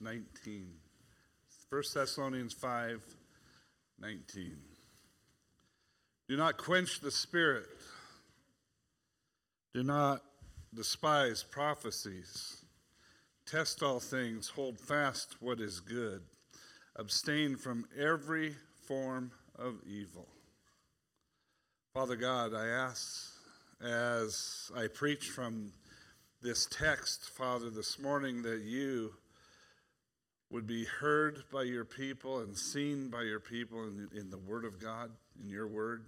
19. 1 Thessalonians 5 19. Do not quench the spirit. Do not despise prophecies. Test all things. Hold fast what is good. Abstain from every form of evil. Father God, I ask as I preach from this text, Father, this morning that you would be heard by your people and seen by your people in, in the Word of God, in your Word.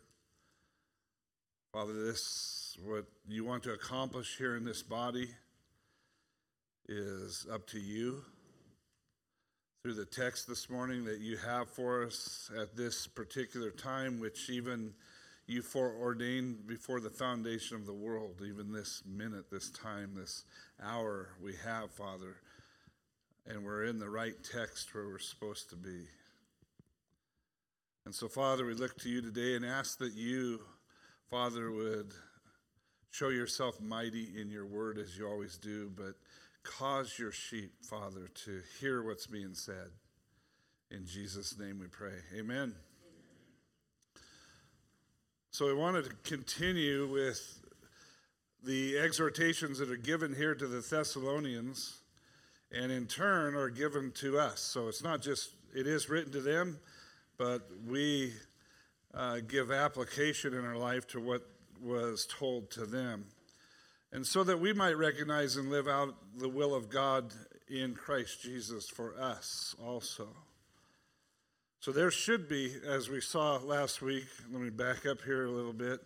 Father, this, what you want to accomplish here in this body, is up to you through the text this morning that you have for us at this particular time, which even you foreordained before the foundation of the world, even this minute, this time, this hour we have, Father. And we're in the right text where we're supposed to be. And so, Father, we look to you today and ask that you, Father, would show yourself mighty in your word as you always do, but cause your sheep, Father, to hear what's being said. In Jesus' name we pray. Amen. So I wanted to continue with the exhortations that are given here to the Thessalonians and in turn are given to us. So it's not just, it is written to them, but we uh, give application in our life to what was told to them. And so that we might recognize and live out the will of God in Christ Jesus for us also. So there should be, as we saw last week, let me back up here a little bit.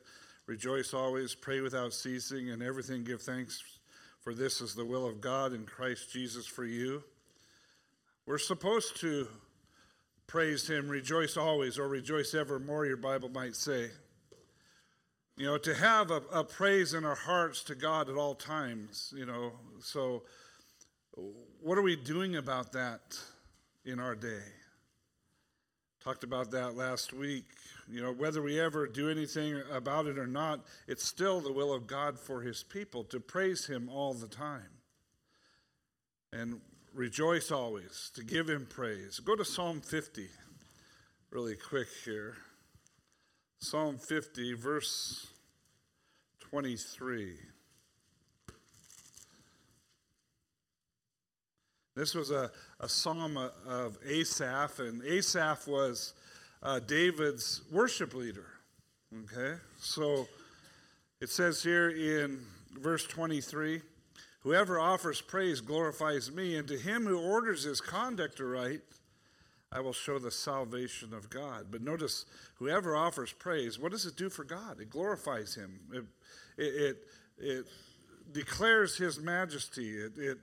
Rejoice always, pray without ceasing, and everything give thanks, for this is the will of God in Christ Jesus for you. We're supposed to praise Him, rejoice always, or rejoice evermore, your Bible might say. You know, to have a, a praise in our hearts to God at all times, you know. So, what are we doing about that in our day? Talked about that last week. You know, whether we ever do anything about it or not, it's still the will of God for his people to praise him all the time. And rejoice always, to give him praise. Go to Psalm 50 really quick here. Psalm 50, verse 23. This was a, a psalm of Asaph, and Asaph was uh, David's worship leader. Okay? So it says here in verse 23 Whoever offers praise glorifies me, and to him who orders his conduct aright, I will show the salvation of God. But notice, whoever offers praise, what does it do for God? It glorifies him, it, it, it, it declares his majesty, it, it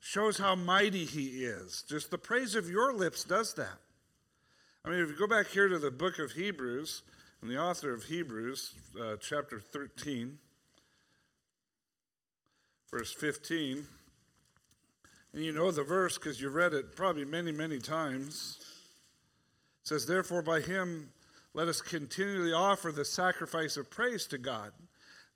shows how mighty he is. Just the praise of your lips does that. I mean, if you go back here to the book of Hebrews, and the author of Hebrews, uh, chapter 13, verse 15, and you know the verse because you've read it probably many, many times. It says, Therefore, by him let us continually offer the sacrifice of praise to God.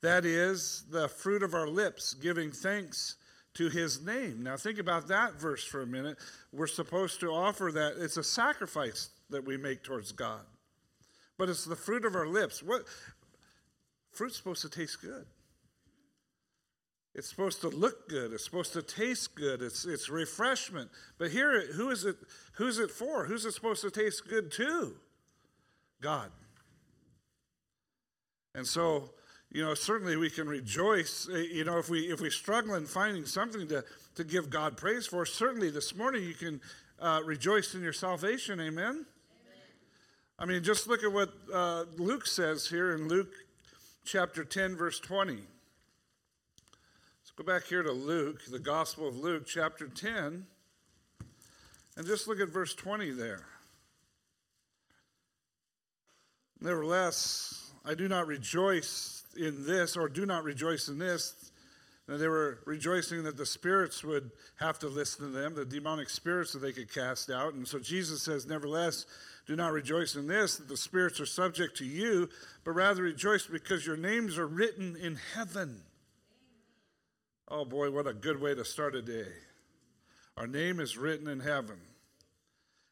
That is the fruit of our lips, giving thanks to his name. Now, think about that verse for a minute. We're supposed to offer that. It's a sacrifice that we make towards God, but it's the fruit of our lips. What fruit's supposed to taste good? It's supposed to look good. It's supposed to taste good. It's, it's refreshment. But here, who is it? Who's it for? Who's it supposed to taste good to? God. And so you know, certainly we can rejoice. Eh, you know, if we if we struggle in finding something to to give God praise for, certainly this morning you can uh, rejoice in your salvation. Amen? I mean, just look at what uh, Luke says here in Luke chapter ten, verse twenty. Let's go back here to Luke, the Gospel of Luke, chapter ten, and just look at verse twenty there. Nevertheless, I do not rejoice in this, or do not rejoice in this. And they were rejoicing that the spirits would have to listen to them, the demonic spirits that they could cast out. And so Jesus says, Nevertheless, do not rejoice in this, that the spirits are subject to you, but rather rejoice because your names are written in heaven. Oh boy, what a good way to start a day. Our name is written in heaven.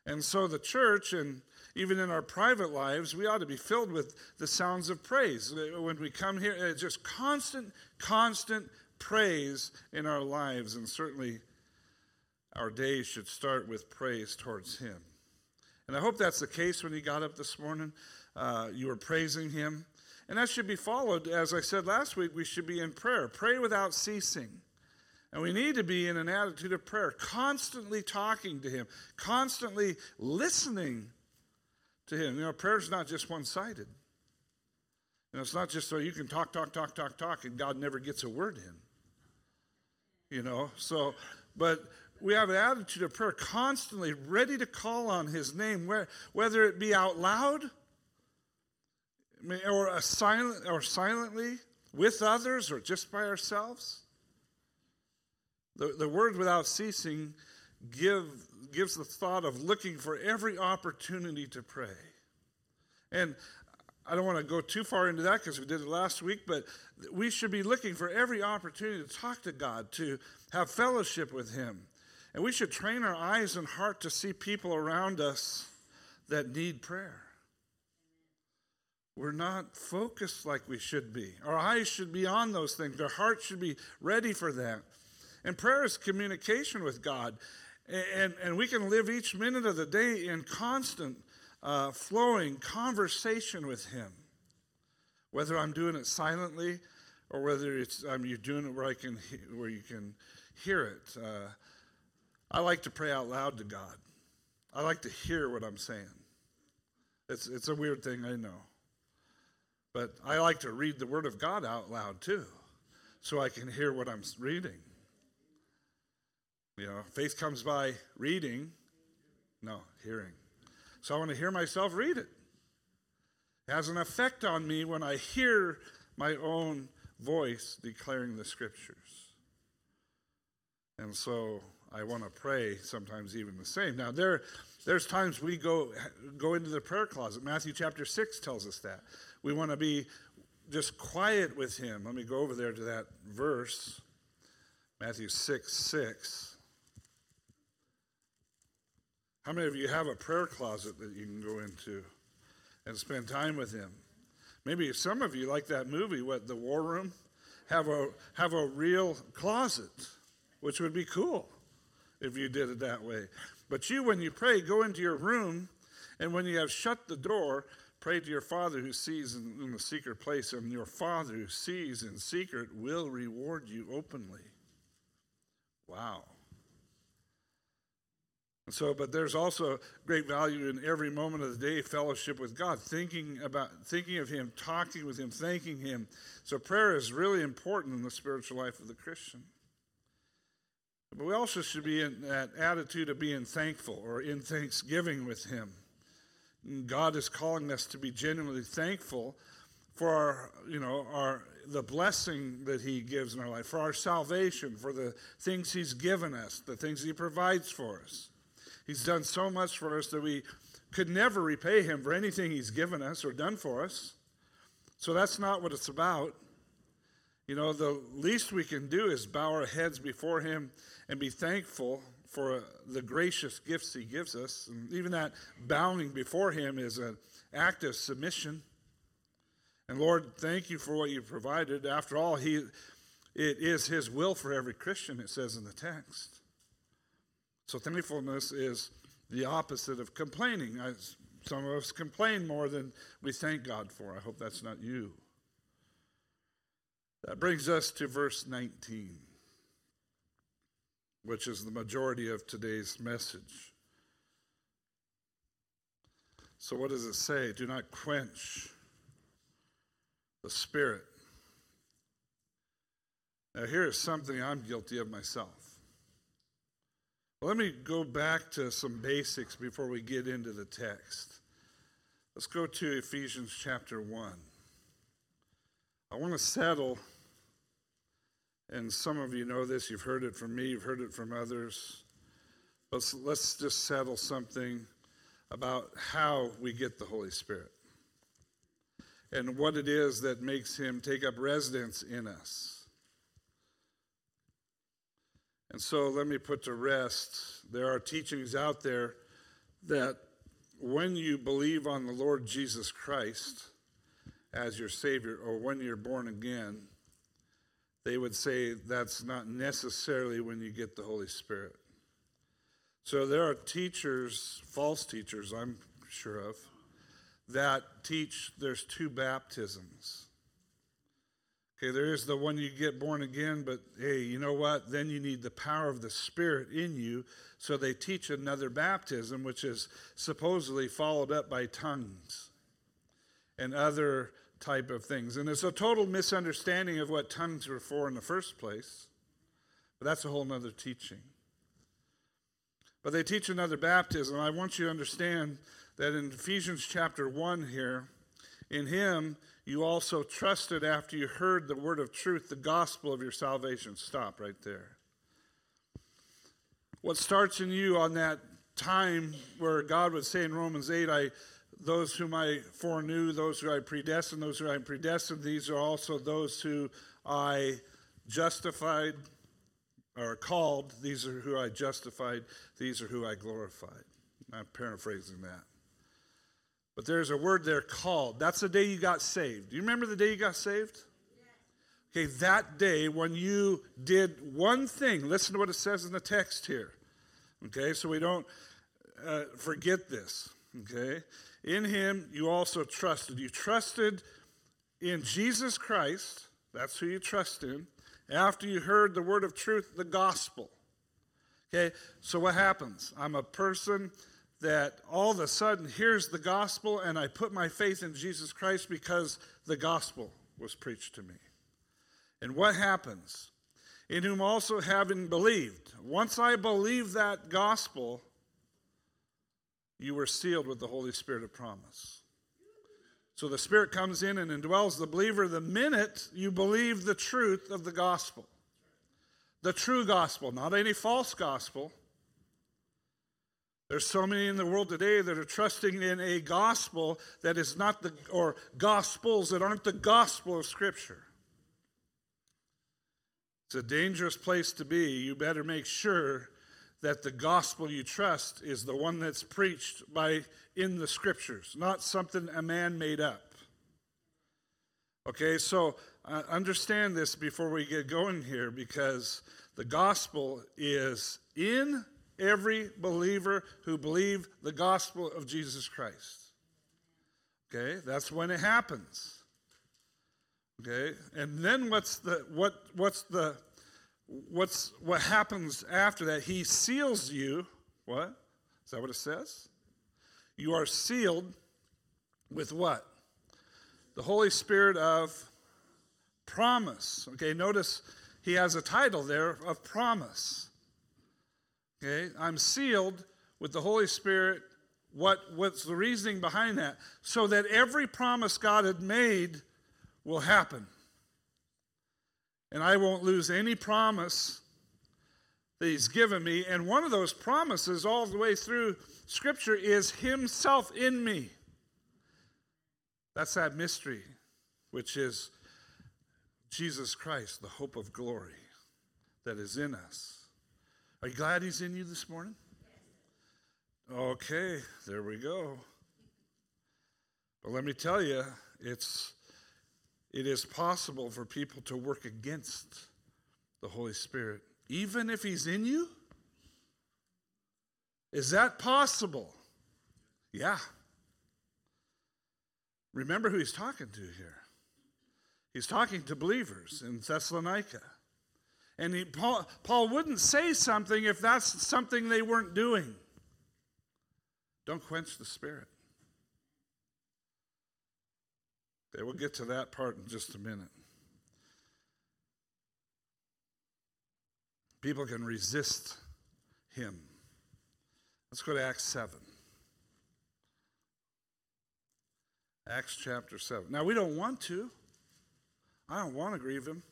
And so the church, and even in our private lives, we ought to be filled with the sounds of praise. When we come here, just constant, constant praise in our lives. And certainly our days should start with praise towards Him. And I hope that's the case when you got up this morning. Uh, you were praising Him. And that should be followed, as I said last week, we should be in prayer. Pray without ceasing. And we need to be in an attitude of prayer, constantly talking to Him, constantly listening to Him. You know, prayer is not just one sided. You know, it's not just so you can talk, talk, talk, talk, talk, and God never gets a word in. You know, so, but we have an attitude of prayer, constantly ready to call on His name, whether it be out loud or, silent, or silently with others or just by ourselves. The, the word without ceasing give, gives the thought of looking for every opportunity to pray. And I don't want to go too far into that because we did it last week, but we should be looking for every opportunity to talk to God, to have fellowship with Him. And we should train our eyes and heart to see people around us that need prayer. We're not focused like we should be. Our eyes should be on those things, our heart should be ready for that. And prayer is communication with God. And, and we can live each minute of the day in constant, uh, flowing conversation with Him. Whether I'm doing it silently or whether it's um, you're doing it where, I can, where you can hear it. Uh, I like to pray out loud to God. I like to hear what I'm saying. It's, it's a weird thing, I know. But I like to read the Word of God out loud too, so I can hear what I'm reading. You know, faith comes by reading, no, hearing. So I want to hear myself read it. It has an effect on me when I hear my own voice declaring the scriptures. And so I want to pray sometimes even the same. Now there there's times we go go into the prayer closet. Matthew chapter 6 tells us that. We want to be just quiet with him. Let me go over there to that verse. Matthew 6 6. How many of you have a prayer closet that you can go into and spend time with Him? Maybe some of you, like that movie, what the War Room, have a have a real closet, which would be cool if you did it that way. But you, when you pray, go into your room, and when you have shut the door, pray to your Father who sees in, in the secret place, and your Father who sees in secret will reward you openly. Wow. So, but there's also great value in every moment of the day fellowship with God, thinking about thinking of Him, talking with Him, thanking Him. So prayer is really important in the spiritual life of the Christian. But we also should be in that attitude of being thankful or in thanksgiving with Him. God is calling us to be genuinely thankful for our, you know, our the blessing that He gives in our life, for our salvation, for the things He's given us, the things He provides for us. He's done so much for us that we could never repay him for anything he's given us or done for us. So that's not what it's about. You know, the least we can do is bow our heads before him and be thankful for the gracious gifts he gives us. And even that bowing before him is an act of submission. And Lord, thank you for what you provided. After all, he, it is his will for every Christian, it says in the text. So thankfulness is the opposite of complaining. I, some of us complain more than we thank God for. I hope that's not you. That brings us to verse 19, which is the majority of today's message. So, what does it say? Do not quench the spirit. Now, here is something I'm guilty of myself. Let me go back to some basics before we get into the text. Let's go to Ephesians chapter 1. I want to settle, and some of you know this, you've heard it from me, you've heard it from others. Let's, let's just settle something about how we get the Holy Spirit and what it is that makes him take up residence in us. And so let me put to rest there are teachings out there that when you believe on the Lord Jesus Christ as your Savior, or when you're born again, they would say that's not necessarily when you get the Holy Spirit. So there are teachers, false teachers, I'm sure of, that teach there's two baptisms. Okay, there is the one you get born again, but hey, you know what? Then you need the power of the Spirit in you. So they teach another baptism, which is supposedly followed up by tongues and other type of things. And it's a total misunderstanding of what tongues were for in the first place. But that's a whole other teaching. But they teach another baptism. I want you to understand that in Ephesians chapter 1 here, in him you also trusted after you heard the word of truth, the gospel of your salvation. Stop right there. What starts in you on that time where God would say in Romans 8, I those whom I foreknew, those who I predestined, those who I predestined, these are also those who I justified or called. These are who I justified. These are who I glorified. I'm paraphrasing that. But there's a word there called. That's the day you got saved. Do you remember the day you got saved? Okay, that day when you did one thing, listen to what it says in the text here. Okay, so we don't uh, forget this. Okay, in him you also trusted. You trusted in Jesus Christ. That's who you trust in. After you heard the word of truth, the gospel. Okay, so what happens? I'm a person that all of a sudden hears the gospel and I put my faith in Jesus Christ because the gospel was preached to me. And what happens? In whom also having believed. Once I believe that gospel, you were sealed with the Holy Spirit of promise. So the Spirit comes in and indwells the believer the minute you believe the truth of the gospel. The true gospel, not any false gospel. There's so many in the world today that are trusting in a gospel that is not the, or gospels that aren't the gospel of Scripture. It's a dangerous place to be. You better make sure that the gospel you trust is the one that's preached by in the scriptures, not something a man made up. Okay, so uh, understand this before we get going here because the gospel is in every believer who believe the gospel of Jesus Christ. Okay, that's when it happens. Okay, and then what's the what what's the what's what happens after that? He seals you. What? Is that what it says? You are sealed with what? The Holy Spirit of promise. Okay, notice he has a title there of promise. Okay, I'm sealed with the Holy Spirit. What, what's the reasoning behind that? So that every promise God had made will happen and I won't lose any promise that He's given me. And one of those promises, all the way through Scripture, is Himself in me. That's that mystery, which is Jesus Christ, the hope of glory that is in us. Are you glad He's in you this morning? Okay, there we go. But let me tell you, it's it is possible for people to work against the Holy Spirit, even if He's in you? Is that possible? Yeah. Remember who He's talking to here. He's talking to believers in Thessalonica. And he, Paul, Paul wouldn't say something if that's something they weren't doing. Don't quench the Spirit. Okay, we'll get to that part in just a minute. People can resist him. Let's go to Acts 7. Acts chapter 7. Now, we don't want to. I don't want to grieve him.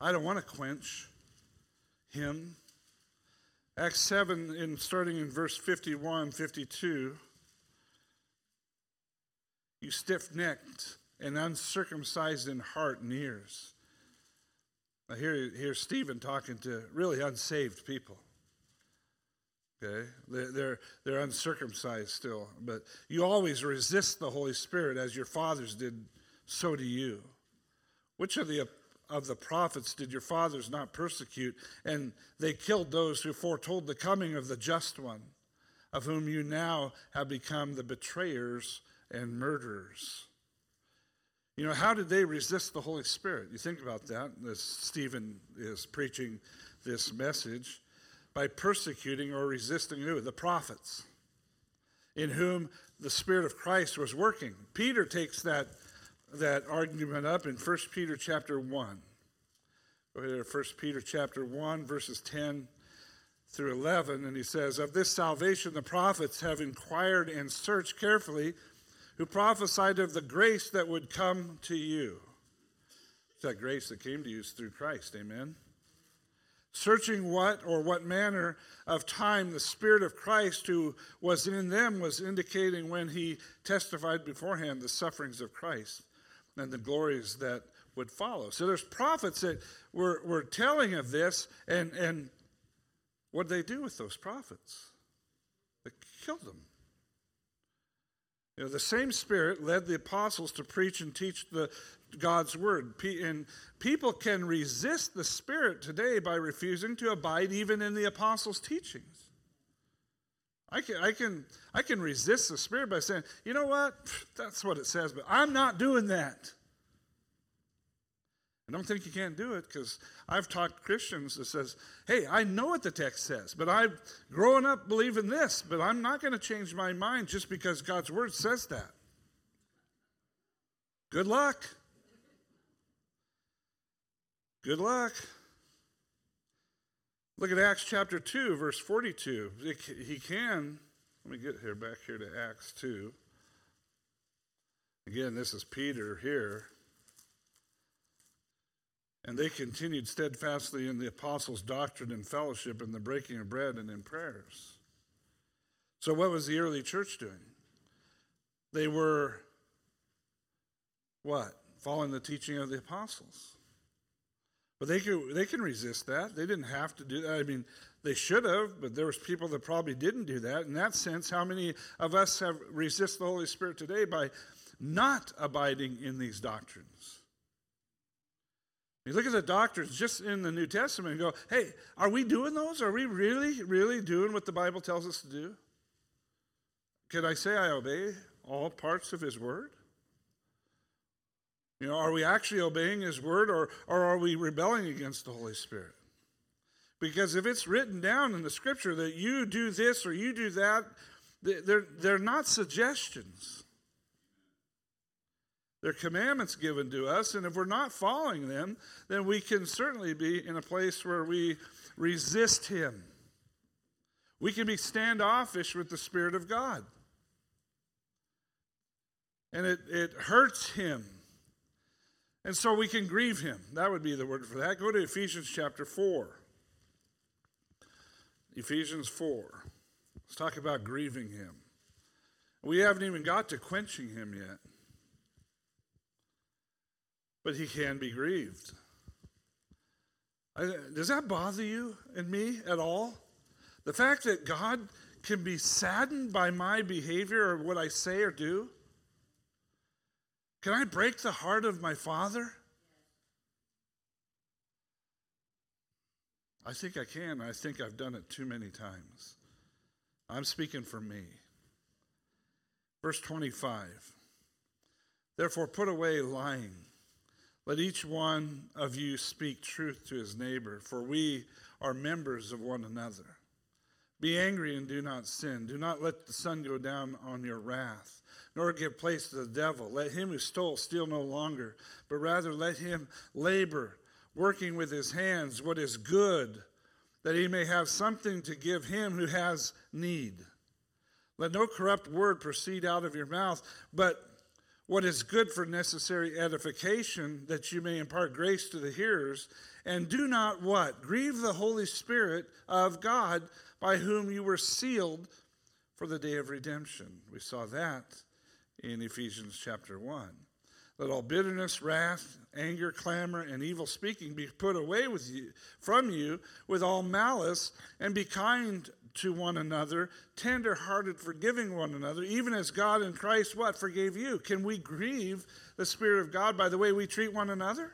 I don't want to quench him. Acts 7, in, starting in verse 51, 52 you stiff necked and uncircumcised in heart and ears. Now, here, here's Stephen talking to really unsaved people. Okay? They're, they're uncircumcised still. But you always resist the Holy Spirit as your fathers did, so do you. Which of the, of the prophets did your fathers not persecute? And they killed those who foretold the coming of the just one, of whom you now have become the betrayers and murderers. You know, how did they resist the Holy Spirit? You think about that as Stephen is preaching this message by persecuting or resisting who? The prophets, in whom the Spirit of Christ was working. Peter takes that, that argument up in 1 Peter chapter 1. Go ahead to 1 Peter chapter 1, verses 10 through 11, and he says, Of this salvation the prophets have inquired and searched carefully who prophesied of the grace that would come to you. That grace that came to you is through Christ. Amen. Searching what or what manner of time the Spirit of Christ who was in them was indicating when he testified beforehand the sufferings of Christ and the glories that would follow. So there's prophets that were, were telling of this, and, and what did they do with those prophets? They killed them. You know, the same Spirit led the apostles to preach and teach the God's word. And people can resist the Spirit today by refusing to abide even in the apostles' teachings. I can, I can, I can resist the Spirit by saying, you know what? That's what it says, but I'm not doing that. I don't think you can't do it because I've taught Christians that says, hey, I know what the text says, but I've grown up believing this, but I'm not going to change my mind just because God's word says that. Good luck. Good luck. Look at Acts chapter 2, verse 42. He can, let me get here back here to Acts 2. Again, this is Peter here. And they continued steadfastly in the apostles' doctrine and fellowship, in the breaking of bread, and in prayers. So, what was the early church doing? They were what? Following the teaching of the apostles. But they can, they can resist that. They didn't have to do that. I mean, they should have, but there was people that probably didn't do that. In that sense, how many of us have resist the Holy Spirit today by not abiding in these doctrines? You look at the doctrines just in the New Testament and go, hey, are we doing those? Are we really, really doing what the Bible tells us to do? Can I say I obey all parts of His Word? You know, are we actually obeying His Word or, or are we rebelling against the Holy Spirit? Because if it's written down in the Scripture that you do this or you do that, they're, they're not suggestions. They're commandments given to us, and if we're not following them, then we can certainly be in a place where we resist Him. We can be standoffish with the Spirit of God. And it, it hurts Him. And so we can grieve Him. That would be the word for that. Go to Ephesians chapter 4. Ephesians 4. Let's talk about grieving Him. We haven't even got to quenching Him yet but he can be grieved. Does that bother you and me at all? The fact that God can be saddened by my behavior or what I say or do? Can I break the heart of my father? I think I can. I think I've done it too many times. I'm speaking for me. Verse 25 Therefore, put away lying let each one of you speak truth to his neighbor, for we are members of one another. Be angry and do not sin. Do not let the sun go down on your wrath, nor give place to the devil. Let him who stole steal no longer, but rather let him labor, working with his hands what is good, that he may have something to give him who has need. Let no corrupt word proceed out of your mouth, but what is good for necessary edification, that you may impart grace to the hearers, and do not what? Grieve the Holy Spirit of God, by whom you were sealed for the day of redemption. We saw that in Ephesians chapter 1. Let all bitterness, wrath, anger, clamor, and evil speaking be put away with you, from you with all malice, and be kind to one another, tender hearted, forgiving one another, even as God in Christ what forgave you. Can we grieve the Spirit of God by the way we treat one another?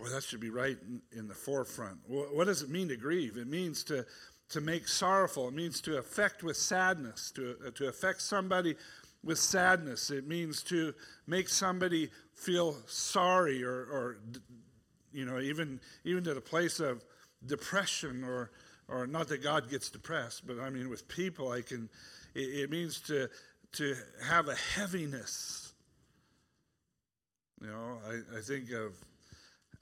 Well, that should be right in, in the forefront. What does it mean to grieve? It means to, to make sorrowful. It means to affect with sadness, to, uh, to affect somebody with sadness. It means to make somebody feel sorry or, or you know, even, even to the place of depression or, or not that God gets depressed, but I mean, with people, I can, it, it means to, to have a heaviness. You know, I, I think of,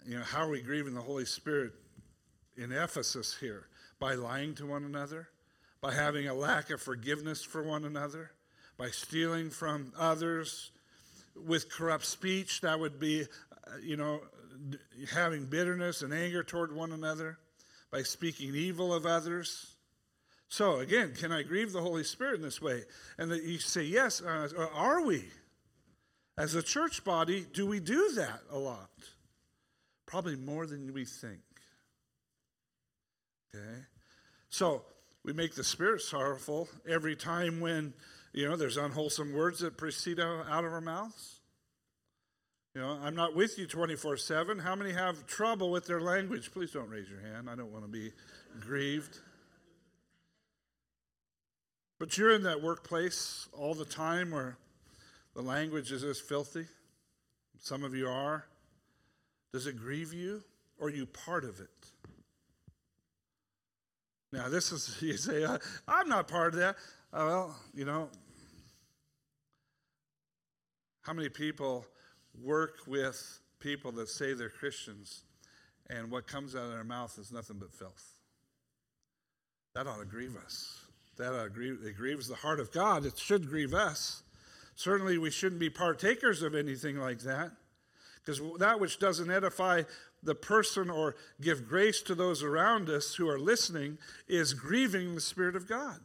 you know, how are we grieving the Holy Spirit in Ephesus here? By lying to one another, by having a lack of forgiveness for one another, by stealing from others, with corrupt speech, that would be, uh, you know, having bitterness and anger toward one another, by speaking evil of others. So, again, can I grieve the Holy Spirit in this way? And that you say, yes, uh, are we? As a church body, do we do that a lot? Probably more than we think. Okay? So, we make the Spirit sorrowful every time when, you know, there's unwholesome words that proceed out of our mouths. You know, I'm not with you 24 7. How many have trouble with their language? Please don't raise your hand. I don't want to be grieved. But you're in that workplace all the time where the language is just filthy. Some of you are. Does it grieve you or are you part of it? Now, this is, you say, I'm not part of that. Uh, well, you know, how many people work with people that say they're Christians, and what comes out of their mouth is nothing but filth. That ought to grieve us. That ought to grieve, it grieves the heart of God. It should grieve us. Certainly, we shouldn't be partakers of anything like that, because that which doesn't edify the person or give grace to those around us who are listening is grieving the Spirit of God.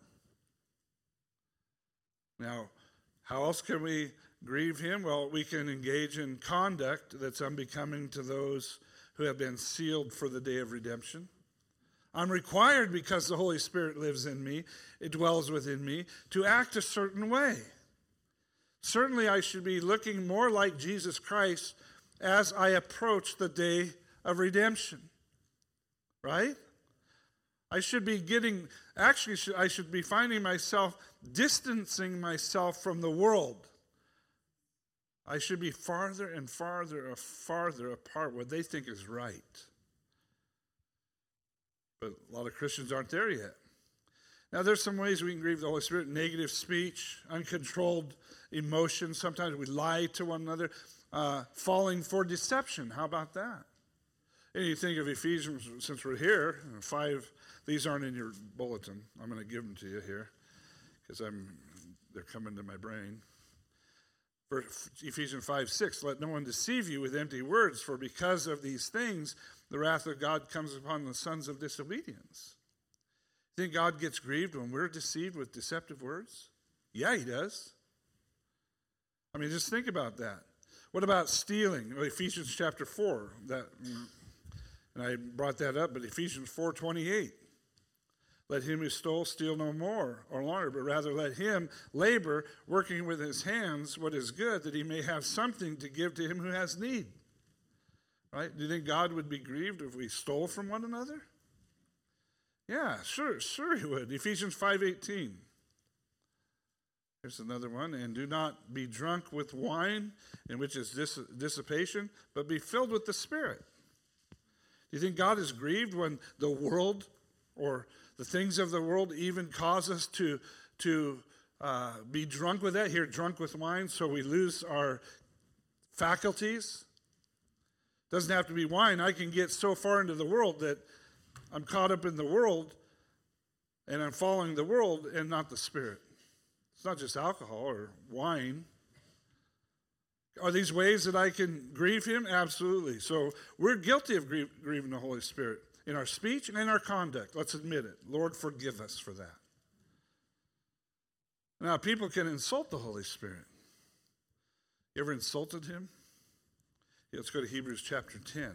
Now, how else can we grieve him? Well, we can engage in conduct that's unbecoming to those who have been sealed for the day of redemption. I'm required because the Holy Spirit lives in me, it dwells within me, to act a certain way. Certainly, I should be looking more like Jesus Christ as I approach the day of redemption. Right? I should be getting, actually, I should be finding myself distancing myself from the world I should be farther and farther and farther apart what they think is right. But a lot of Christians aren't there yet. Now, there's some ways we can grieve the Holy Spirit negative speech, uncontrolled emotions. Sometimes we lie to one another, uh, falling for deception. How about that? And you think of Ephesians, since we're here, five, these aren't in your bulletin. I'm going to give them to you here because I'm, they're coming to my brain. Ephesians 5 6, let no one deceive you with empty words, for because of these things, the wrath of God comes upon the sons of disobedience. Think God gets grieved when we're deceived with deceptive words? Yeah, he does. I mean, just think about that. What about stealing? Well, Ephesians chapter 4, that, and I brought that up, but Ephesians 4 28. Let him who stole steal no more or longer, but rather let him labor, working with his hands what is good, that he may have something to give to him who has need. Right? Do you think God would be grieved if we stole from one another? Yeah, sure, sure he would. Ephesians 5:18. Here's another one. And do not be drunk with wine, in which is dis- dissipation, but be filled with the Spirit. Do you think God is grieved when the world or the things of the world even cause us to, to uh, be drunk with that. Here, drunk with wine, so we lose our faculties. Doesn't have to be wine. I can get so far into the world that I'm caught up in the world and I'm following the world and not the Spirit. It's not just alcohol or wine. Are these ways that I can grieve Him? Absolutely. So we're guilty of grieving the Holy Spirit in our speech and in our conduct. Let's admit it. Lord, forgive us for that. Now, people can insult the Holy Spirit. You ever insulted him? Yeah, let's go to Hebrews chapter 10.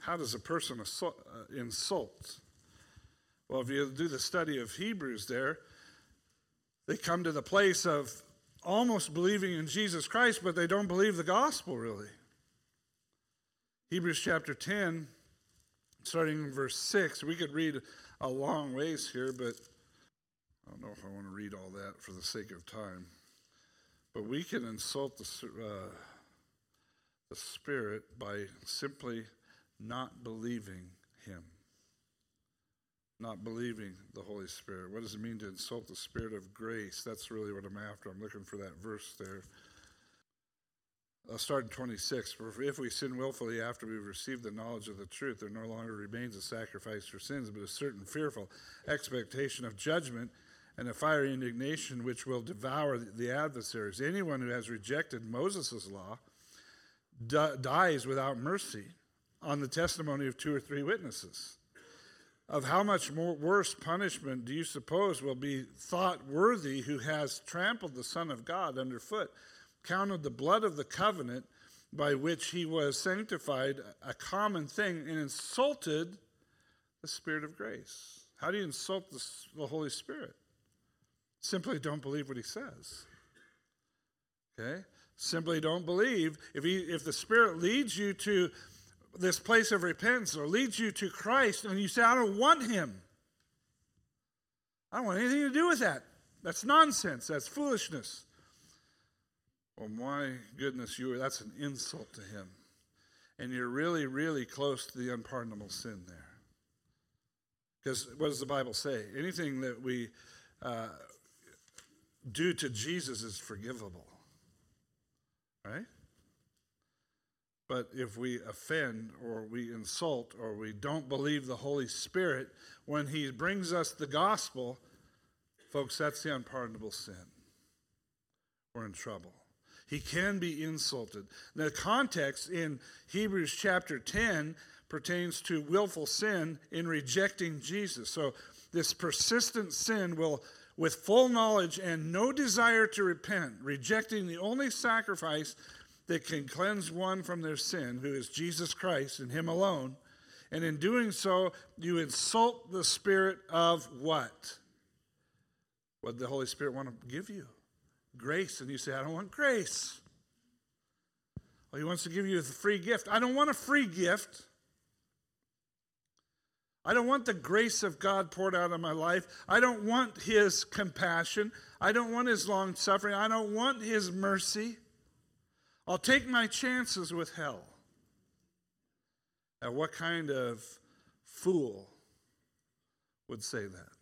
How does a person assault, uh, insult? Well, if you do the study of Hebrews there, they come to the place of almost believing in Jesus Christ, but they don't believe the gospel really. Hebrews chapter 10, starting in verse 6. We could read a long ways here, but I don't know if I want to read all that for the sake of time. But we can insult the, uh, the Spirit by simply not believing Him. Not believing the Holy Spirit. What does it mean to insult the Spirit of grace? That's really what I'm after. I'm looking for that verse there. I'll start in 26. For if we sin willfully after we've received the knowledge of the truth, there no longer remains a sacrifice for sins, but a certain fearful expectation of judgment and a fiery indignation which will devour the adversaries. Anyone who has rejected Moses' law dies without mercy on the testimony of two or three witnesses. Of how much more worse punishment do you suppose will be thought worthy who has trampled the Son of God underfoot? Counted the blood of the covenant by which he was sanctified a common thing and insulted the Spirit of grace. How do you insult the, the Holy Spirit? Simply don't believe what he says. Okay? Simply don't believe. If, he, if the Spirit leads you to this place of repentance or leads you to Christ and you say, I don't want him, I don't want anything to do with that. That's nonsense. That's foolishness. Well, my goodness, you that's an insult to him. And you're really, really close to the unpardonable sin there. Because what does the Bible say? Anything that we uh, do to Jesus is forgivable. Right? But if we offend or we insult or we don't believe the Holy Spirit when He brings us the gospel, folks, that's the unpardonable sin. We're in trouble. He can be insulted. The context in Hebrews chapter 10 pertains to willful sin in rejecting Jesus. So, this persistent sin will, with full knowledge and no desire to repent, rejecting the only sacrifice that can cleanse one from their sin, who is Jesus Christ and Him alone. And in doing so, you insult the Spirit of what? What the Holy Spirit want to give you? Grace, and you say, I don't want grace. Well, he wants to give you a free gift. I don't want a free gift. I don't want the grace of God poured out on my life. I don't want his compassion. I don't want his long suffering. I don't want his mercy. I'll take my chances with hell. Now, what kind of fool would say that?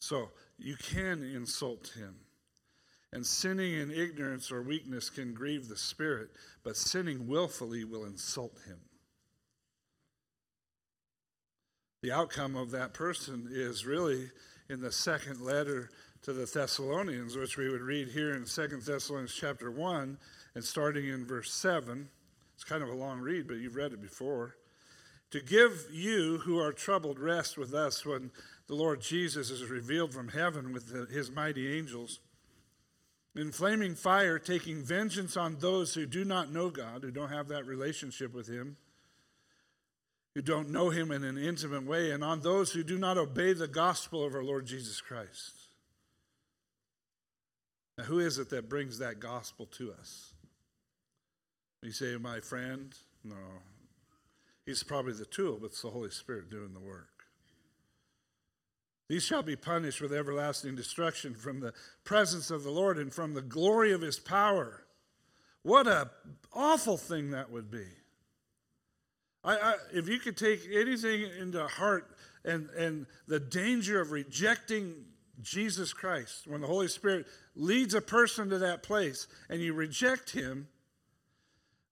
So, you can insult him. And sinning in ignorance or weakness can grieve the Spirit, but sinning willfully will insult him. The outcome of that person is really in the second letter to the Thessalonians, which we would read here in Second Thessalonians chapter 1 and starting in verse 7. It's kind of a long read, but you've read it before. To give you who are troubled rest with us when the Lord Jesus is revealed from heaven with the, his mighty angels in flaming fire, taking vengeance on those who do not know God, who don't have that relationship with Him, who don't know Him in an intimate way, and on those who do not obey the gospel of our Lord Jesus Christ. Now, who is it that brings that gospel to us? You say, my friend? No. He's probably the tool, but it's the Holy Spirit doing the work. These shall be punished with everlasting destruction from the presence of the Lord and from the glory of his power. What a awful thing that would be. I, I, if you could take anything into heart and, and the danger of rejecting Jesus Christ, when the Holy Spirit leads a person to that place and you reject him,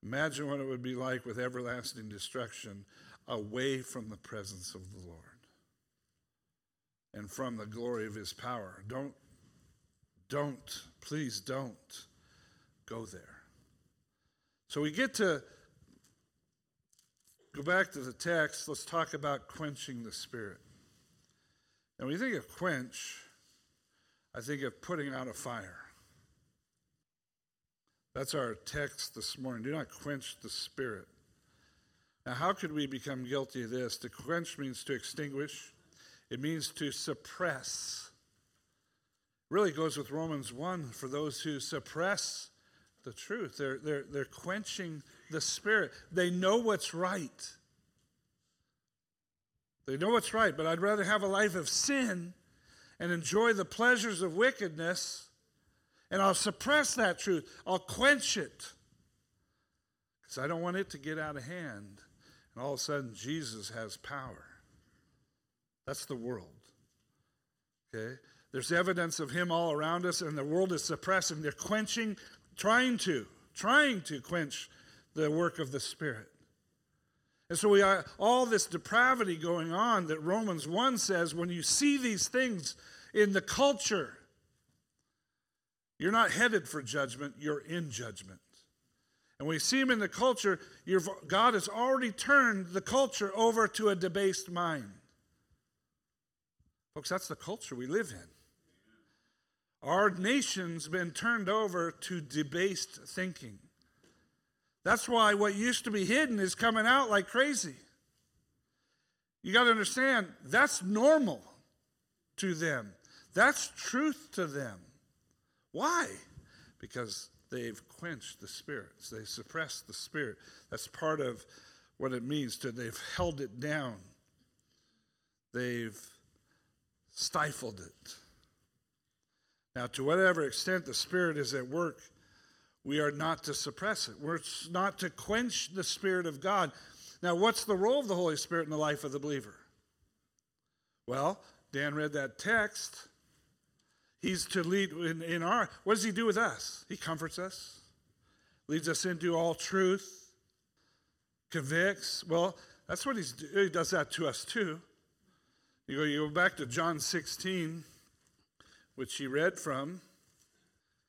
imagine what it would be like with everlasting destruction away from the presence of the Lord and from the glory of his power. Don't, don't, please don't go there. So we get to go back to the text. Let's talk about quenching the spirit. And when you think of quench, I think of putting out a fire. That's our text this morning. Do not quench the spirit. Now, how could we become guilty of this? To quench means to extinguish, it means to suppress. Really goes with Romans 1 for those who suppress the truth. They're, they're, they're quenching the spirit. They know what's right. They know what's right, but I'd rather have a life of sin and enjoy the pleasures of wickedness, and I'll suppress that truth. I'll quench it because I don't want it to get out of hand. And all of a sudden, Jesus has power. That's the world. Okay? There's evidence of him all around us, and the world is suppressing. They're quenching, trying to, trying to quench the work of the Spirit. And so we are all this depravity going on that Romans 1 says when you see these things in the culture, you're not headed for judgment, you're in judgment. And we see him in the culture, God has already turned the culture over to a debased mind. Folks, that's the culture we live in. Our nation's been turned over to debased thinking. That's why what used to be hidden is coming out like crazy. You got to understand, that's normal to them. That's truth to them. Why? Because they've quenched the spirits, They've suppressed the spirit. That's part of what it means to they've held it down. They've stifled it. Now, to whatever extent the Spirit is at work, we are not to suppress it. We're not to quench the Spirit of God. Now, what's the role of the Holy Spirit in the life of the believer? Well, Dan read that text. He's to lead in, in our, what does he do with us? He comforts us, leads us into all truth, convicts. Well, that's what he's, he does that to us too. You go, you go back to John 16, which he read from,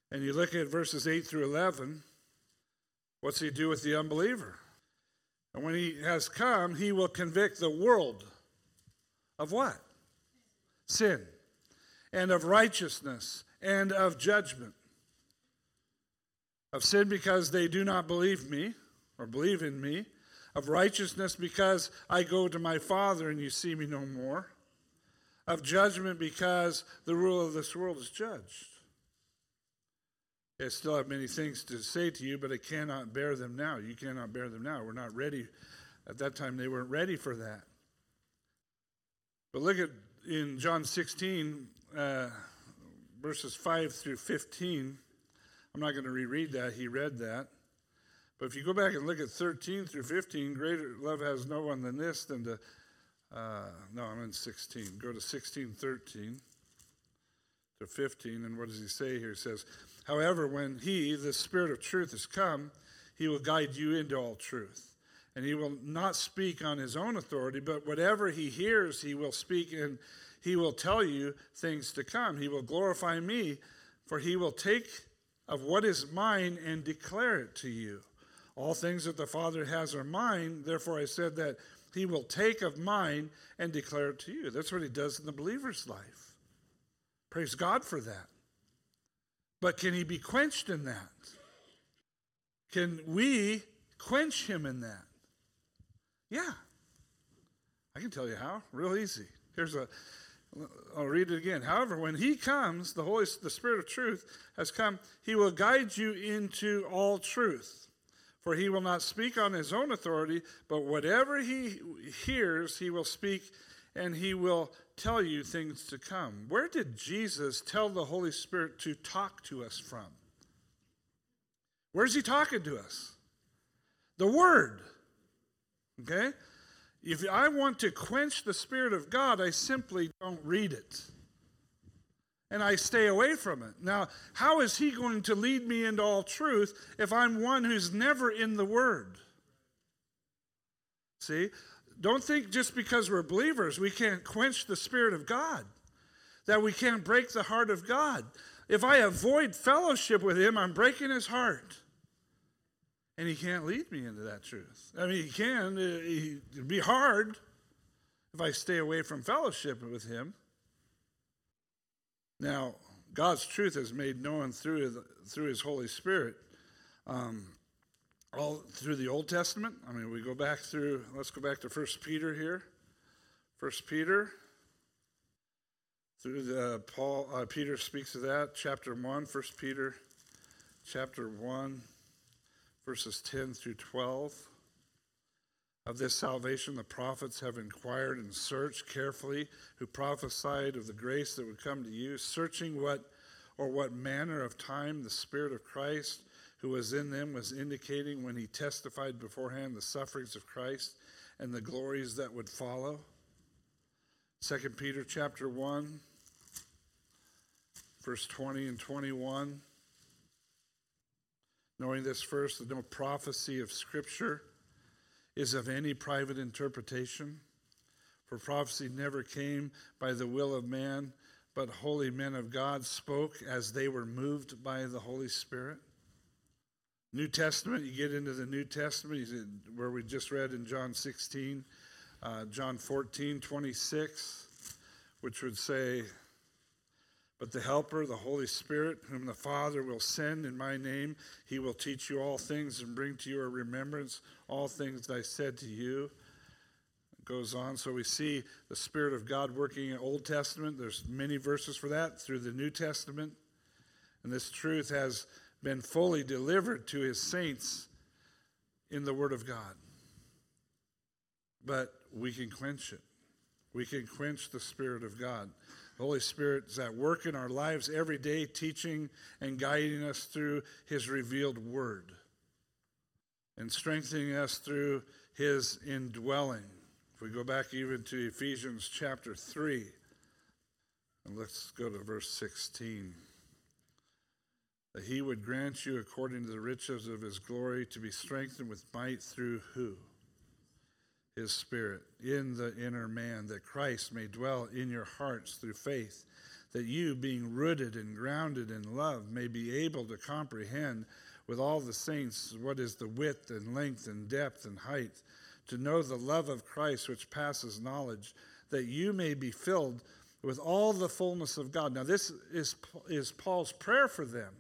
and you look at verses 8 through 11. What's he do with the unbeliever? And when he has come, he will convict the world of what? Sin, and of righteousness, and of judgment. Of sin because they do not believe me, or believe in me. Of righteousness because I go to my Father and you see me no more of judgment because the rule of this world is judged. I still have many things to say to you, but I cannot bear them now. You cannot bear them now. We're not ready. At that time, they weren't ready for that. But look at in John 16, uh, verses 5 through 15. I'm not going to reread that. He read that. But if you go back and look at 13 through 15, greater love has no one than this, than to uh, no, I'm in 16. Go to 16, 13 to 15. And what does he say here? He says, However, when he, the Spirit of truth, has come, he will guide you into all truth. And he will not speak on his own authority, but whatever he hears, he will speak and he will tell you things to come. He will glorify me, for he will take of what is mine and declare it to you. All things that the Father has are mine. Therefore, I said that he will take of mine and declare it to you. That's what he does in the believer's life. Praise God for that. But can he be quenched in that? Can we quench him in that? Yeah. I can tell you how. Real easy. Here's a I'll read it again. However, when he comes, the Holy the Spirit of truth has come, he will guide you into all truth. For he will not speak on his own authority, but whatever he hears, he will speak and he will tell you things to come. Where did Jesus tell the Holy Spirit to talk to us from? Where's he talking to us? The Word. Okay? If I want to quench the Spirit of God, I simply don't read it and I stay away from it. Now, how is he going to lead me into all truth if I'm one who's never in the Word? See? Don't think just because we're believers we can't quench the Spirit of God, that we can't break the heart of God. If I avoid fellowship with Him, I'm breaking His heart. And He can't lead me into that truth. I mean, He can, uh, it'd be hard if I stay away from fellowship with Him. Now, God's truth is made known through, the, through His Holy Spirit. Um, all through the Old Testament. I mean, we go back through, let's go back to First Peter here. First Peter. Through the Paul, uh, Peter speaks of that, chapter 1, First Peter, chapter 1, verses 10 through 12. Of this salvation, the prophets have inquired and searched carefully, who prophesied of the grace that would come to you, searching what or what manner of time the Spirit of Christ who was in them was indicating when he testified beforehand the sufferings of Christ and the glories that would follow. 2 Peter chapter 1 verse 20 and 21 knowing this first that no prophecy of scripture is of any private interpretation? For prophecy never came by the will of man but holy men of God spoke as they were moved by the Holy Spirit. New Testament, you get into the New Testament, where we just read in John 16, uh, John 14, 26, which would say, But the Helper, the Holy Spirit, whom the Father will send in my name, he will teach you all things and bring to your remembrance all things that I said to you. It goes on. So we see the Spirit of God working in Old Testament. There's many verses for that through the New Testament. And this truth has been fully delivered to his saints in the Word of God. But we can quench it. We can quench the Spirit of God. The Holy Spirit is at work in our lives every day, teaching and guiding us through His revealed Word and strengthening us through His indwelling. If we go back even to Ephesians chapter 3, and let's go to verse 16 that he would grant you according to the riches of his glory to be strengthened with might through who? His Spirit in the inner man, that Christ may dwell in your hearts through faith, that you, being rooted and grounded in love, may be able to comprehend with all the saints what is the width and length and depth and height, to know the love of Christ which passes knowledge, that you may be filled with all the fullness of God. Now, this is, is Paul's prayer for them.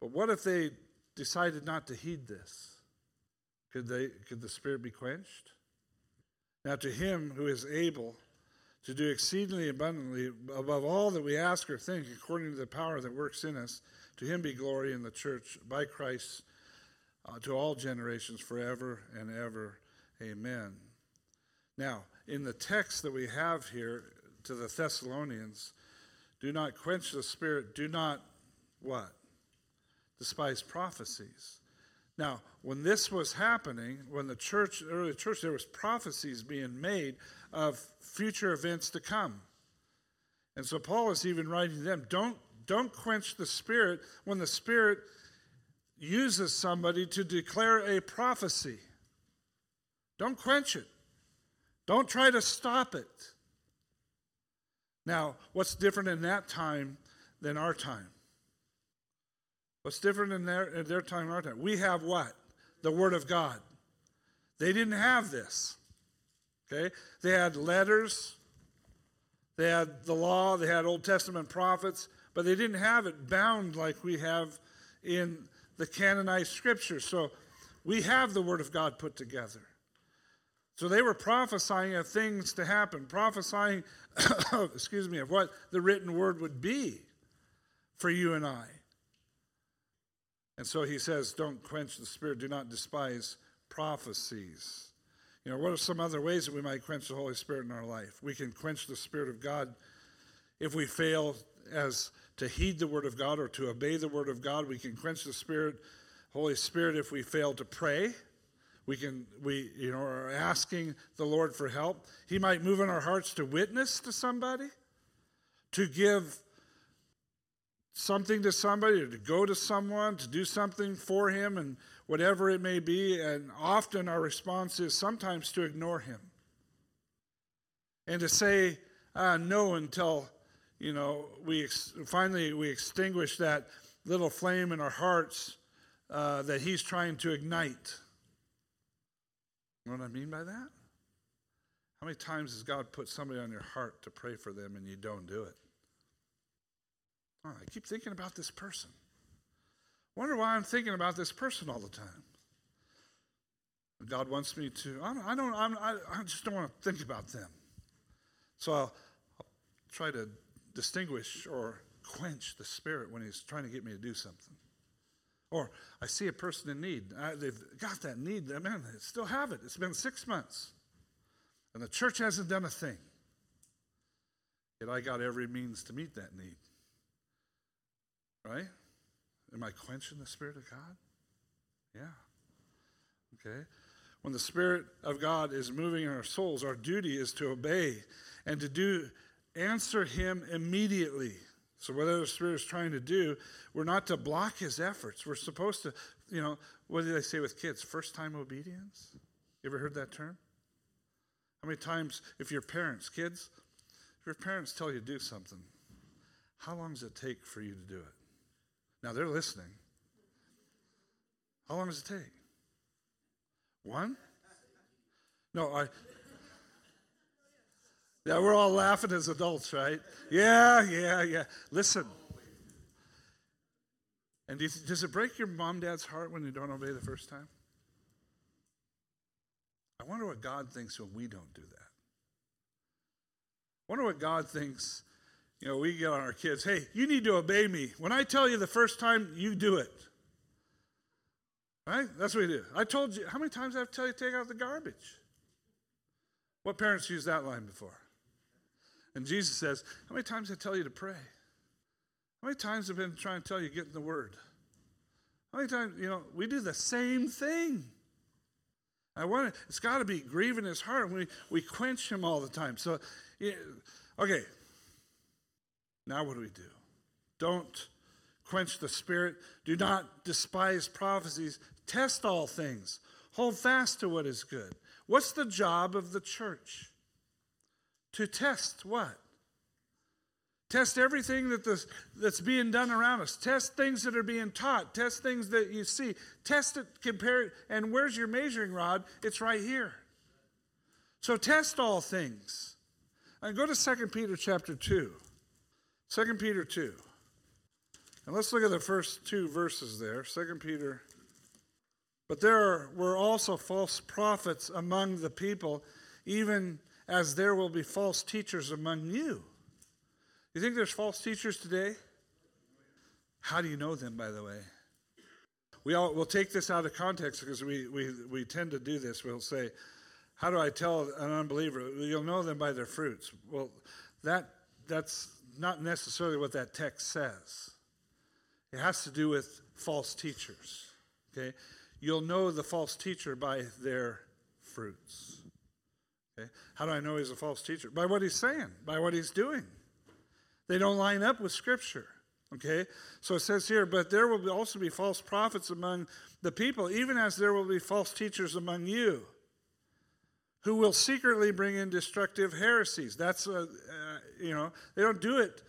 But what if they decided not to heed this? Could, they, could the Spirit be quenched? Now, to him who is able to do exceedingly abundantly above all that we ask or think, according to the power that works in us, to him be glory in the church by Christ uh, to all generations forever and ever. Amen. Now, in the text that we have here to the Thessalonians, do not quench the spirit, do not what? despise prophecies. Now, when this was happening, when the church, early church, there was prophecies being made of future events to come. And so Paul is even writing to them, don't, don't quench the spirit when the spirit uses somebody to declare a prophecy. Don't quench it. Don't try to stop it. Now, what's different in that time than our time? What's different in their, in their time and our time? We have what? The Word of God. They didn't have this. Okay? They had letters, they had the law, they had Old Testament prophets, but they didn't have it bound like we have in the canonized scriptures. So we have the Word of God put together. So they were prophesying of things to happen, prophesying, excuse me, of what the written word would be for you and I. And so he says, don't quench the spirit, do not despise prophecies. You know, what are some other ways that we might quench the Holy Spirit in our life? We can quench the Spirit of God if we fail as to heed the Word of God or to obey the Word of God. We can quench the Spirit, Holy Spirit, if we fail to pray. We can, we, you know, are asking the Lord for help. He might move in our hearts to witness to somebody, to give something to somebody or to go to someone to do something for him and whatever it may be and often our response is sometimes to ignore him. And to say uh, no until you know we ex- finally we extinguish that little flame in our hearts uh, that he's trying to ignite. You know what i mean by that? How many times has god put somebody on your heart to pray for them and you don't do it Oh, I keep thinking about this person. Wonder why I'm thinking about this person all the time. God wants me to. I don't. I, don't I, I just don't want to think about them. So I'll, I'll try to distinguish or quench the spirit when He's trying to get me to do something. Or I see a person in need. I, they've got that need. Man, they still have it. It's been six months, and the church hasn't done a thing. Yet I got every means to meet that need. Right? Am I quenching the Spirit of God? Yeah. Okay. When the Spirit of God is moving in our souls, our duty is to obey and to do answer Him immediately. So whatever the Spirit is trying to do, we're not to block His efforts. We're supposed to, you know, what do they say with kids? First time obedience. You ever heard that term? How many times, if your parents, kids, if your parents tell you to do something, how long does it take for you to do it? Now they're listening. How long does it take? One? No, I. Yeah, we're all laughing as adults, right? Yeah, yeah, yeah. Listen. And do you, does it break your mom, dad's heart when you don't obey the first time? I wonder what God thinks when we don't do that. I wonder what God thinks you know, we get on our kids, hey, you need to obey me. When I tell you the first time, you do it. Right? That's what we do. I told you, how many times I have to tell you to take out the garbage? What parents use that line before? And Jesus says, how many times I tell you to pray? How many times have I been trying to tell you get in the Word? How many times, you know, we do the same thing. I want to, it's got to be grieving his heart. We, we quench him all the time. So, okay, now, what do we do? Don't quench the spirit. Do not despise prophecies. Test all things. Hold fast to what is good. What's the job of the church? To test what? Test everything that this, that's being done around us. Test things that are being taught. Test things that you see. Test it, compare it. And where's your measuring rod? It's right here. So test all things. And go to 2 Peter chapter 2. 2 Peter 2. And let's look at the first two verses there. 2 Peter. But there were also false prophets among the people, even as there will be false teachers among you. You think there's false teachers today? How do you know them, by the way? We all, we'll take this out of context because we, we, we tend to do this. We'll say, How do I tell an unbeliever? You'll know them by their fruits. Well, that, that's not necessarily what that text says. It has to do with false teachers. Okay? You'll know the false teacher by their fruits. Okay? How do I know he's a false teacher? By what he's saying, by what he's doing. They don't line up with Scripture. Okay? So it says here, but there will also be false prophets among the people, even as there will be false teachers among you who will secretly bring in destructive heresies. That's, a, uh, you know, they don't do it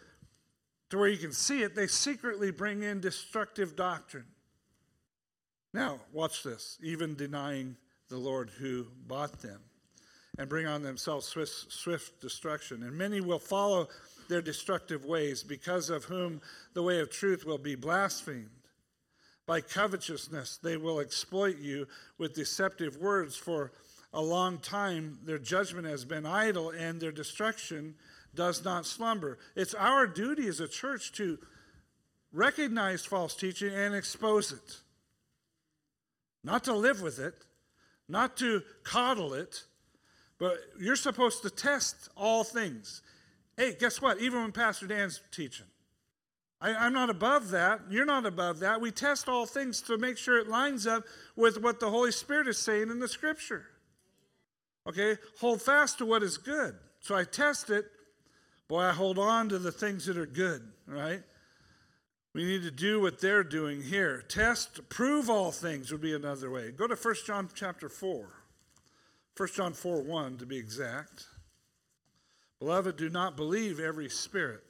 to where you can see it, they secretly bring in destructive doctrine. Now, watch this, even denying the Lord who bought them and bring on themselves swift, swift destruction. And many will follow their destructive ways, because of whom the way of truth will be blasphemed. By covetousness, they will exploit you with deceptive words for a long time, their judgment has been idle and their destruction does not slumber. It's our duty as a church to recognize false teaching and expose it. Not to live with it, not to coddle it, but you're supposed to test all things. Hey, guess what? Even when Pastor Dan's teaching, I, am not above that. You're not above that. We test all things to make sure it lines up with what the Holy Spirit is saying in the Scripture. Okay, hold fast to what is good. So I test it. Boy, I hold on to the things that are good, right? We need to do what they're doing here. Test, prove all things would be another way. Go to 1 John chapter 4. 1 John 4 1 to be exact. Beloved, do not believe every spirit.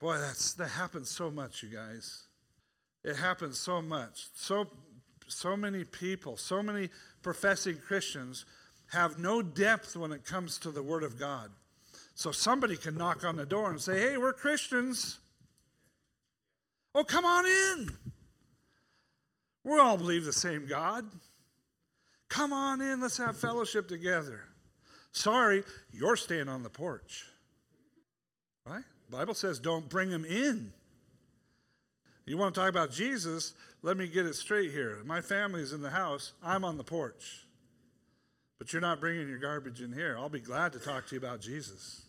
Boy, that's that happens so much, you guys. It happens so much. So so many people, so many professing Christians have no depth when it comes to the Word of God. So somebody can knock on the door and say, hey, we're Christians. Oh, come on in. We all believe the same God. Come on in, let's have fellowship together. Sorry, you're staying on the porch. Right? Bible says don't bring them in. You want to talk about Jesus? Let me get it straight here. My family's in the house, I'm on the porch. But you're not bringing your garbage in here. I'll be glad to talk to you about Jesus.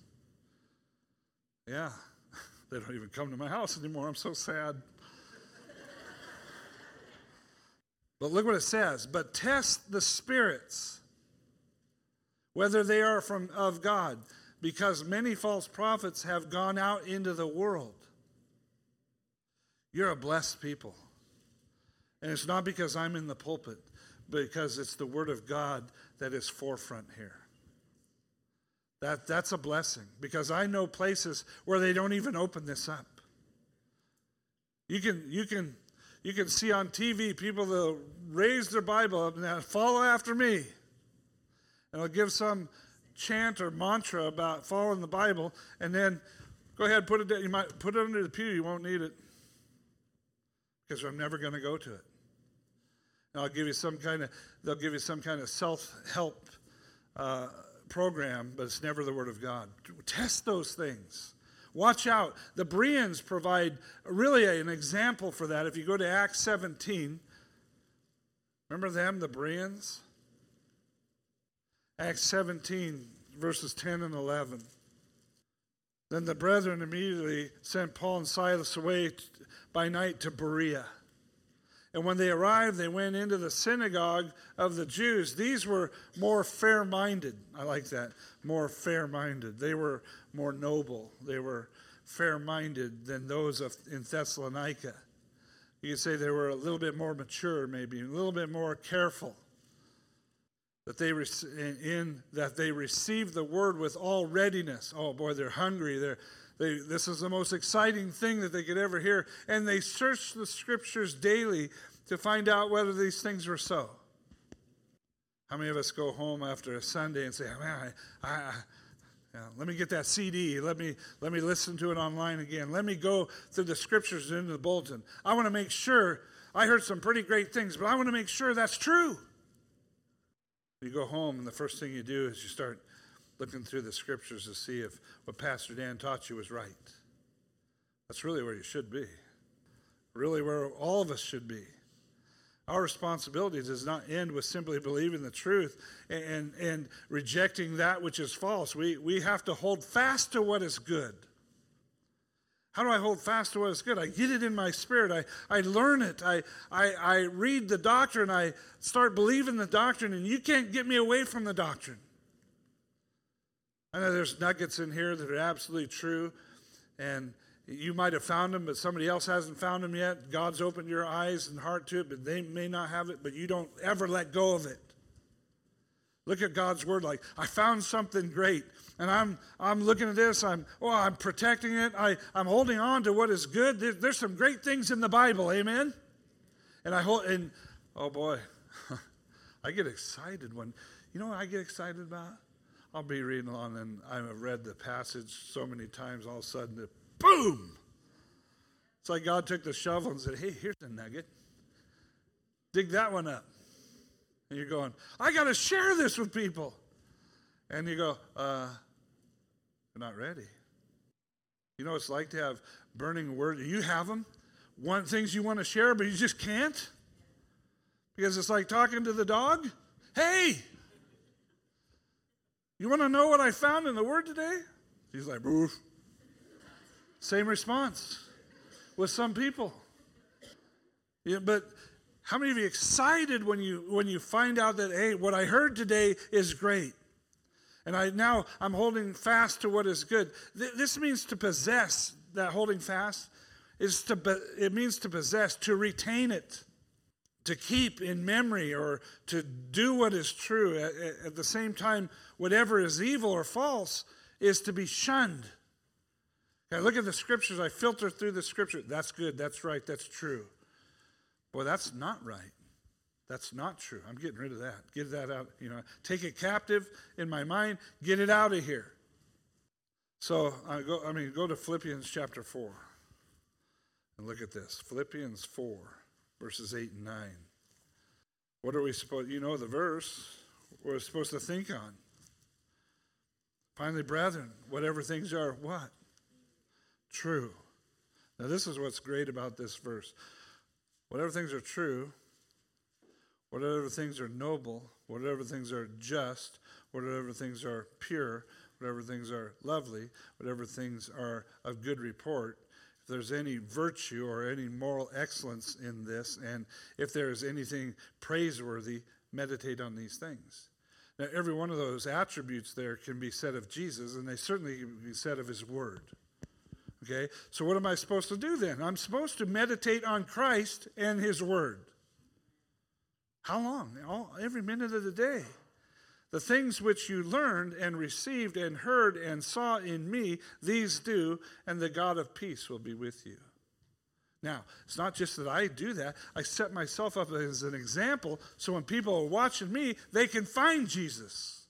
Yeah, they don't even come to my house anymore. I'm so sad. but look what it says. But test the spirits, whether they are from of God, because many false prophets have gone out into the world. You're a blessed people. And it's not because I'm in the pulpit, because it's the Word of God that is forefront here. That, that's a blessing because I know places where they don't even open this up. You can, you can, you can see on TV people that raise their Bible up and follow after me. And they'll give some chant or mantra about following the Bible, and then go ahead, put it. You might put it under the pew. You won't need it because I'm never going to go to it. And I'll give you some kind of. They'll give you some kind of self-help uh, program, but it's never the Word of God. Test those things. Watch out. The Bereans provide really an example for that. If you go to Acts 17, remember them, the Bereans? Acts 17, verses 10 and 11. Then the brethren immediately sent Paul and Silas away by night to Berea. And when they arrived, they went into the synagogue of the Jews. These were more fair minded. I like that. More fair minded. They were more noble. They were fair minded than those of, in Thessalonica. You could say they were a little bit more mature, maybe, a little bit more careful. That they in that they received the word with all readiness. Oh boy, they're hungry. They're they, this is the most exciting thing that they could ever hear. And they searched the scriptures daily to find out whether these things were so. How many of us go home after a Sunday and say, ah, man, I, I, yeah, let me get that CD. Let me let me listen to it online again. Let me go through the scriptures into the bulletin. I want to make sure. I heard some pretty great things, but I want to make sure that's true. You go home, and the first thing you do is you start looking through the scriptures to see if what Pastor Dan taught you was right. That's really where you should be, really where all of us should be. Our responsibility does not end with simply believing the truth and, and rejecting that which is false. We, we have to hold fast to what is good. How do I hold fast to what is good? I get it in my spirit. I, I learn it. I, I, I read the doctrine. I start believing the doctrine, and you can't get me away from the doctrine. I know there's nuggets in here that are absolutely true, and you might have found them, but somebody else hasn't found them yet. God's opened your eyes and heart to it, but they may not have it, but you don't ever let go of it. Look at God's word like, I found something great. And I'm I'm looking at this, I'm oh, I'm protecting it. I, I'm holding on to what is good. There, there's some great things in the Bible, amen. And I hold and oh boy, I get excited when you know what I get excited about? I'll be reading along and I've read the passage so many times, all of a sudden, it, boom! It's like God took the shovel and said, hey, here's a nugget. Dig that one up. And you're going, I got to share this with people. And you go, uh, you're not ready. You know it's like to have burning words? You have them. One things you want to share, but you just can't. Because it's like talking to the dog. Hey, you want to know what I found in the Word today? He's like, boof. Same response with some people. Yeah, but how many of you excited when you when you find out that hey, what I heard today is great, and I now I'm holding fast to what is good. Th- this means to possess. That holding fast is to be, it means to possess, to retain it to keep in memory or to do what is true. At, at, the same time, whatever is evil or false is to be shunned. I look at the scriptures, I filter through the scripture. That's good, that's right, that's true. Boy, that's not right. That's not true. I'm getting rid of that. Get that out, you know, take it captive in my mind, get it out of here. So I go I mean go to Philippians chapter 4. And look at this Philippians 4, verses 8 and 9. What are we supposed you know the verse we're supposed to think on? Finally, brethren, whatever things are what? True. Now this is what's great about this verse. Whatever things are true, whatever things are noble, whatever things are just, whatever things are pure, whatever things are lovely, whatever things are of good report, if there's any virtue or any moral excellence in this, and if there is anything praiseworthy, meditate on these things. Now, every one of those attributes there can be said of Jesus, and they certainly can be said of his word. Okay? So, what am I supposed to do then? I'm supposed to meditate on Christ and his word. How long? All, every minute of the day. The things which you learned and received and heard and saw in me, these do, and the God of peace will be with you. Now, it's not just that I do that, I set myself up as an example so when people are watching me, they can find Jesus.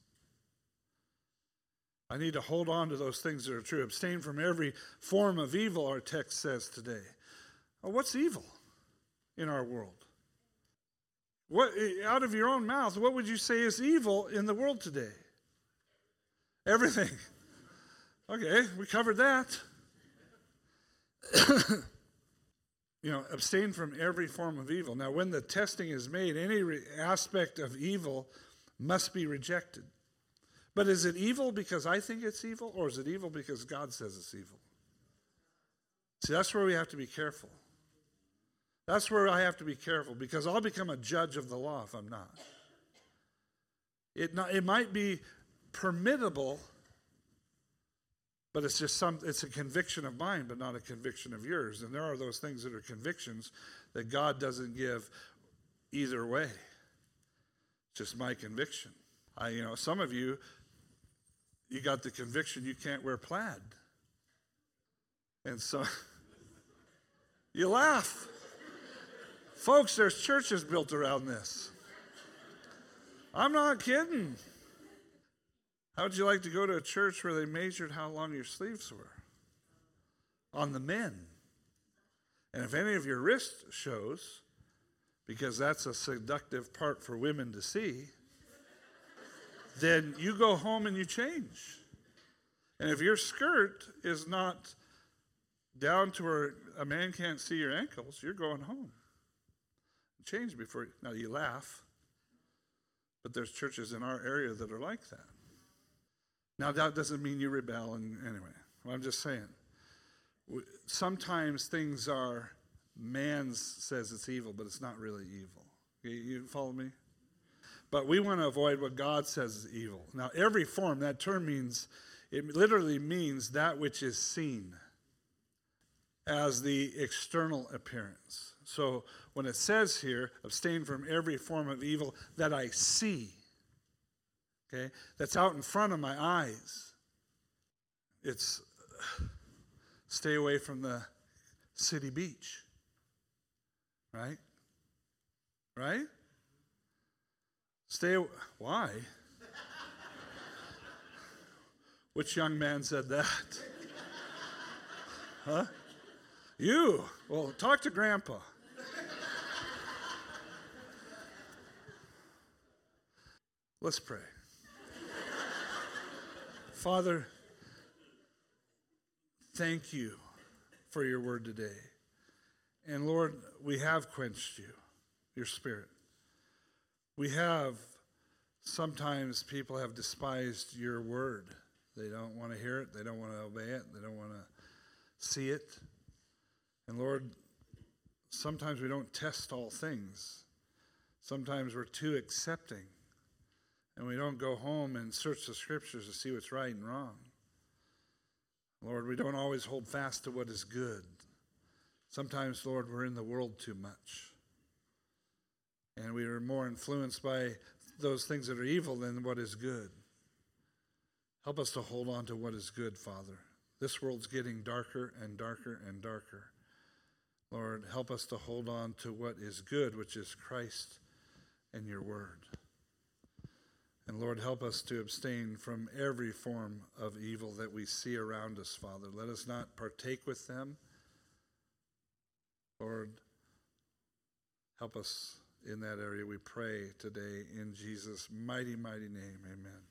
I need to hold on to those things that are true. Abstain from every form of evil, our text says today. Well, what's evil in our world? What, out of your own mouth, what would you say is evil in the world today? Everything. Okay, we covered that. you know, abstain from every form of evil. Now, when the testing is made, any re- aspect of evil must be rejected. But is it evil because I think it's evil, or is it evil because God says it's evil? See, that's where we have to be careful. That's where I have to be careful because I'll become a judge of the law if I'm not. It, not, it might be permittable, but it's just some, it's a conviction of mine, but not a conviction of yours. And there are those things that are convictions that God doesn't give either way. It's just my conviction. I, you know, some of you, you got the conviction you can't wear plaid. And so you laugh. Folks, there's churches built around this. I'm not kidding. How would you like to go to a church where they measured how long your sleeves were? On the men. And if any of your wrist shows, because that's a seductive part for women to see, then you go home and you change. And if your skirt is not down to where a man can't see your ankles, you're going home change before. Now you laugh, but there's churches in our area that are like that. Now that doesn't mean you rebel. And anyway, well, I'm just saying. Sometimes things are man says it's evil, but it's not really evil. You follow me? But we want to avoid what God says is evil. Now, every form, that term means, it literally means that which is seen as the external appearance. So when it says here, abstain from every form of evil that I see, okay, that's out in front of my eyes, it's stay away from the city beach. Right? Right? Stay why? Which young man said that? Huh? You. Well, talk to grandpa. Let's pray. Father, thank you for your word today. And Lord, we have quenched you, your spirit. We have, sometimes people have despised your word. They don't want to hear it, they don't want to obey it, they don't want to see it. And Lord, sometimes we don't test all things. Sometimes we're too accepting and we don't go home and search the scriptures to see what's right and wrong. Lord, we don't always hold fast to what is good. Sometimes, Lord, we're in the world too much. And we are more influenced by those things that are evil than what is good. Help us to hold on to what is good, Father. This world's getting darker and darker and darker. Lord, help us to hold on to what is good, which is Christ and your word. And Lord, help us to abstain from every form of evil that we see around us, Father. Let us not partake with them. Lord, help us in that area. We pray today in Jesus' mighty, mighty name. Amen.